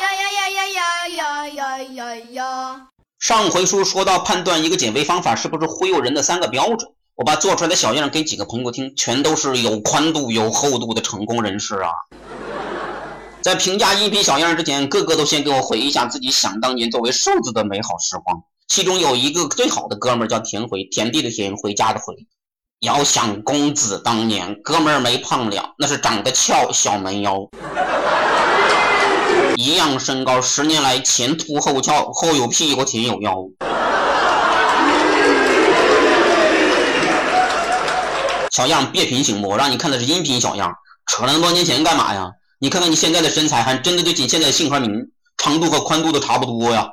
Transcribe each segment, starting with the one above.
呀呀呀呀呀呀呀呀呀！上回书说到判断一个减肥方法是不是忽悠人的三个标准，我把做出来的小样给几个朋友听，全都是有宽度、有厚度的成功人士啊。在评价音频小样之前，个个都先给我回忆一下自己想当年作为瘦子的美好时光。其中有一个最好的哥们儿叫田回，田地的田，回家的回。遥想公子当年，哥们儿没胖了，那是长得翘，小蛮腰。一样身高，十年来前凸后翘，后有屁股，前有腰。小样别贫行不？我让你看的是音频小样，扯那么多年前干嘛呀？你看看你现在的身材，还真的就仅现在的姓和名，长度和宽度都差不多呀。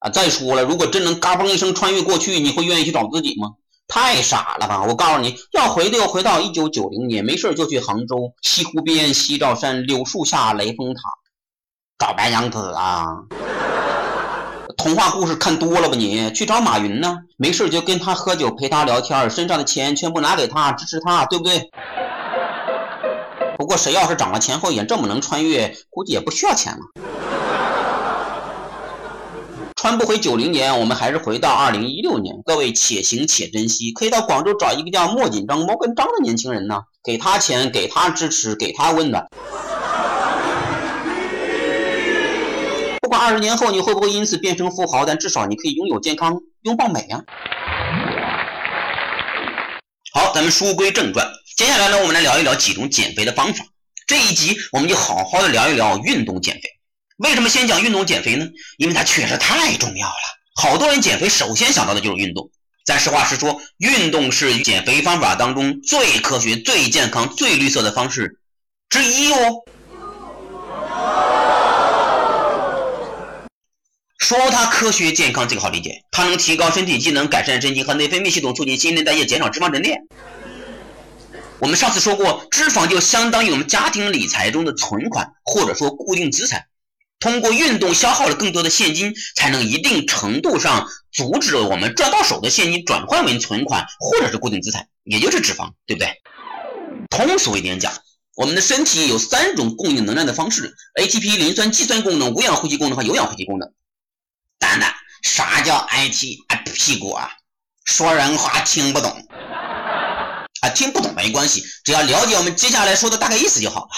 啊，再说了，如果真能嘎嘣一声穿越过去，你会愿意去找自己吗？太傻了吧！我告诉你要回的，要回到一九九零年，没事就去杭州西湖边、西照山、柳树下、雷峰塔找白娘子啊。童话故事看多了吧？你去找马云呢？没事就跟他喝酒，陪他聊天，身上的钱全部拿给他，支持他，对不对？不过谁要是长了前后眼这么能穿越，估计也不需要钱了。穿不回九零年，我们还是回到二零一六年。各位且行且珍惜，可以到广州找一个叫莫锦章、毛根章的年轻人呢，给他钱，给他支持，给他温暖。不管二十年后你会不会因此变成富豪，但至少你可以拥有健康，拥抱美啊！好，咱们书归正传，接下来呢，我们来聊一聊几种减肥的方法。这一集我们就好好的聊一聊运动减肥。为什么先讲运动减肥呢？因为它确实太重要了。好多人减肥首先想到的就是运动。咱实话实说，运动是减肥方法当中最科学、最健康、最绿色的方式之一哦。说它科学健康，这个好理解，它能提高身体机能，改善神经和内分泌系统，促进新陈代谢，减少脂肪沉淀。我们上次说过，脂肪就相当于我们家庭理财中的存款，或者说固定资产。通过运动消耗了更多的现金，才能一定程度上阻止我们赚到手的现金转换为存款或者是固定资产，也就是脂肪，对不对？通俗一点讲，我们的身体有三种供应能量的方式：ATP、磷酸肌酸功能、无氧呼吸功能和有氧呼吸功能。蛋蛋，啥叫 ATP 啊？说人话听不懂啊？听不懂没关系，只要了解我们接下来说的大概意思就好了。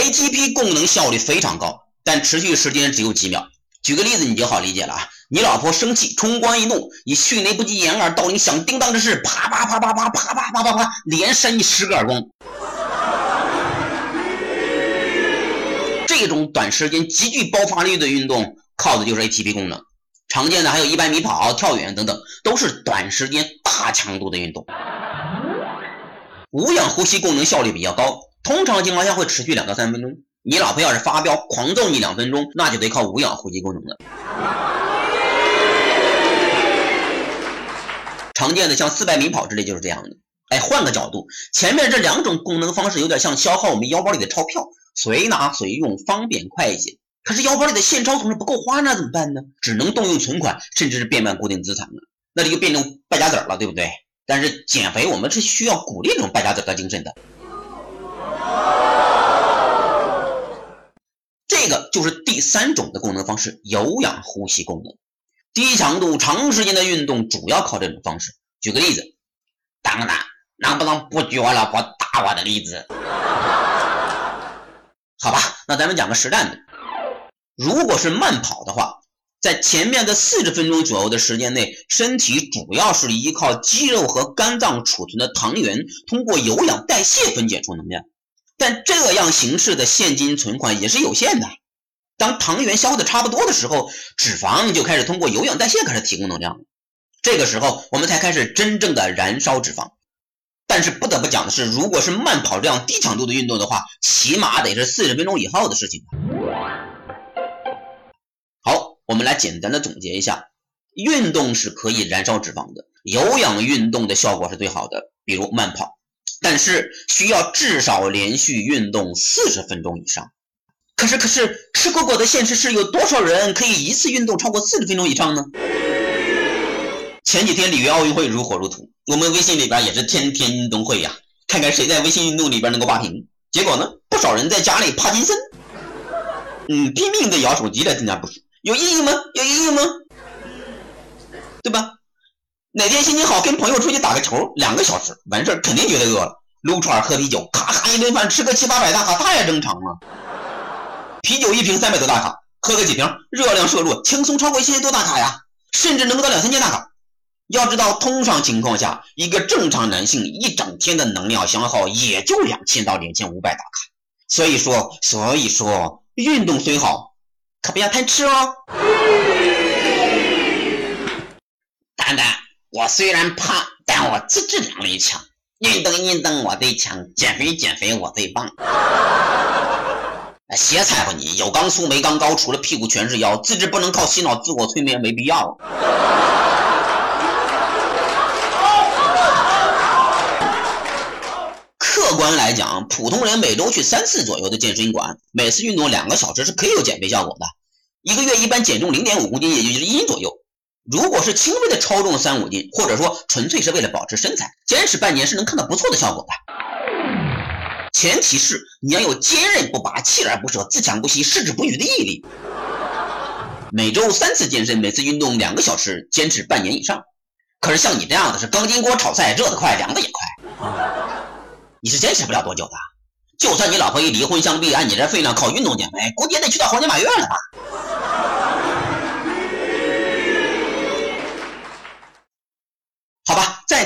ATP 功能效率非常高，但持续时间只有几秒。举个例子你就好理解了啊！你老婆生气，冲冠一怒，以迅雷不及掩耳盗铃响叮当之势，啪啪啪啪啪啪啪啪啪啪，连扇你十个耳光。这种短时间极具爆发力的运动。靠的就是 ATP 功能，常见的还有一百米跑、跳远等等，都是短时间大强度的运动。无氧呼吸功能效率比较高，通常情况下会持续两到三分钟。你老婆要是发飙狂揍你两分钟，那就得靠无氧呼吸功能了。常见的像四百米跑之类就是这样的。哎，换个角度，前面这两种功能方式有点像消耗我们腰包里的钞票，随拿随用，方便快捷。可是腰包里的现钞总是不够花，那怎么办呢？只能动用存款，甚至是变卖固定资产了，那这就变成败家子了，对不对？但是减肥我们是需要鼓励这种败家子的精神的。这个就是第三种的功能方式——有氧呼吸功能。低强度、长时间的运动主要靠这种方式。举个例子，当当，能不能不举我老婆打我的例子？好吧，那咱们讲个实战的。如果是慢跑的话，在前面的四十分钟左右的时间内，身体主要是依靠肌肉和肝脏储存的糖原，通过有氧代谢分解出能量。但这样形式的现金存款也是有限的。当糖原消耗的差不多的时候，脂肪就开始通过有氧代谢开始提供能量。这个时候，我们才开始真正的燃烧脂肪。但是不得不讲的是，如果是慢跑这样低强度的运动的话，起码得是四十分钟以后的事情。好我们来简单的总结一下，运动是可以燃烧脂肪的，有氧运动的效果是最好的，比如慢跑，但是需要至少连续运动四十分钟以上。可是，可是吃果果的现实是有多少人可以一次运动超过四十分钟以上呢？前几天里约奥运会如火如荼，我们微信里边也是天天运动会呀，看看谁在微信运动里边能够霸屏。结果呢，不少人在家里帕金森。嗯，拼命的摇手机来增加步数，有意义吗？有意义吗？对吧？哪天心情好，跟朋友出去打个球，两个小时完事儿，肯定觉得饿了，撸串喝啤酒，咔咔一顿饭，吃个七八百大卡，太正常了。啤酒一瓶三百多大卡，喝个几瓶，热量摄入轻松超过一千多大卡呀，甚至能够到两三千大卡。要知道，通常情况下，一个正常男性一整天的能量消耗也就两千到两千五百大卡。所以说，所以说，运动虽好，可不要贪吃哦。蛋蛋，我虽然胖，但我自制能力强，运动运动我最强，减肥减肥我最棒。啊歇菜吧你，有钢粗没钢高，除了屁股全是腰，自制不能靠洗脑自我催眠，没必要。客观来讲，普通人每周去三次左右的健身馆，每次运动两个小时是可以有减肥效果的。一个月一般减重零点五公斤，也就是一斤左右。如果是轻微的超重三五斤，或者说纯粹是为了保持身材，坚持半年是能看到不错的效果的。前提是你要有坚韧不拔、锲而不舍、自强不息、矢志不渝的毅力。每周三次健身，每次运动两个小时，坚持半年以上。可是像你这样的是钢筋锅炒菜，热得快，凉的也快。你是坚持不了多久的，就算你老婆一离婚，相比按你这分量靠运动减肥，估计也得去到黄金马院了吧？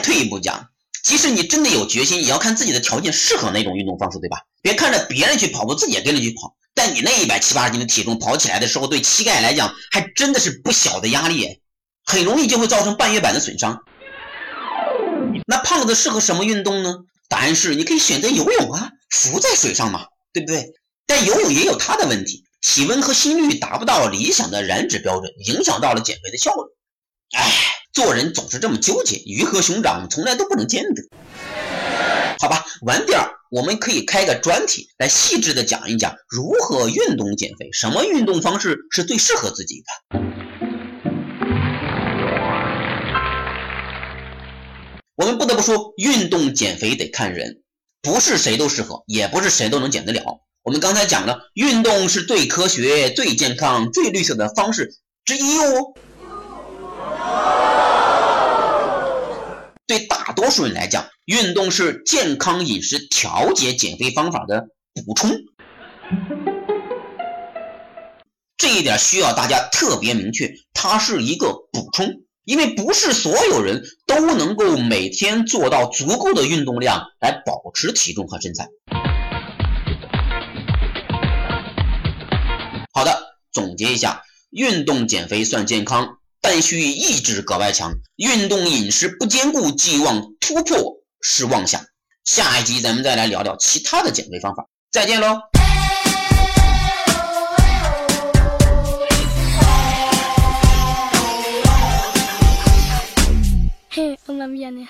退一步讲，即使你真的有决心，也要看自己的条件适合哪种运动方式，对吧？别看着别人去跑步，自己也跟着去跑，但你那一百七八十斤的体重跑起来的时候，对膝盖来讲还真的是不小的压力，很容易就会造成半月板的损伤。那胖子适合什么运动呢？答案是，你可以选择游泳啊，浮在水上嘛，对不对？但游泳也有它的问题，体温和心率达不到理想的燃脂标准，影响到了减肥的效率。哎，做人总是这么纠结，鱼和熊掌从来都不能兼得。好吧，晚点我们可以开个专题来细致的讲一讲如何运动减肥，什么运动方式是最适合自己的。我们不得不说，运动减肥得看人，不是谁都适合，也不是谁都能减得了。我们刚才讲了，运动是最科学、最健康、最绿色的方式之一哦。对大多数人来讲，运动是健康饮食调节减肥方法的补充，这一点需要大家特别明确，它是一个补充。因为不是所有人都能够每天做到足够的运动量来保持体重和身材。好的，总结一下，运动减肥算健康，但需意志格外强。运动饮食不兼顾，寄望突破是妄想。下一集咱们再来聊聊其他的减肥方法。再见喽。Hey, una mía.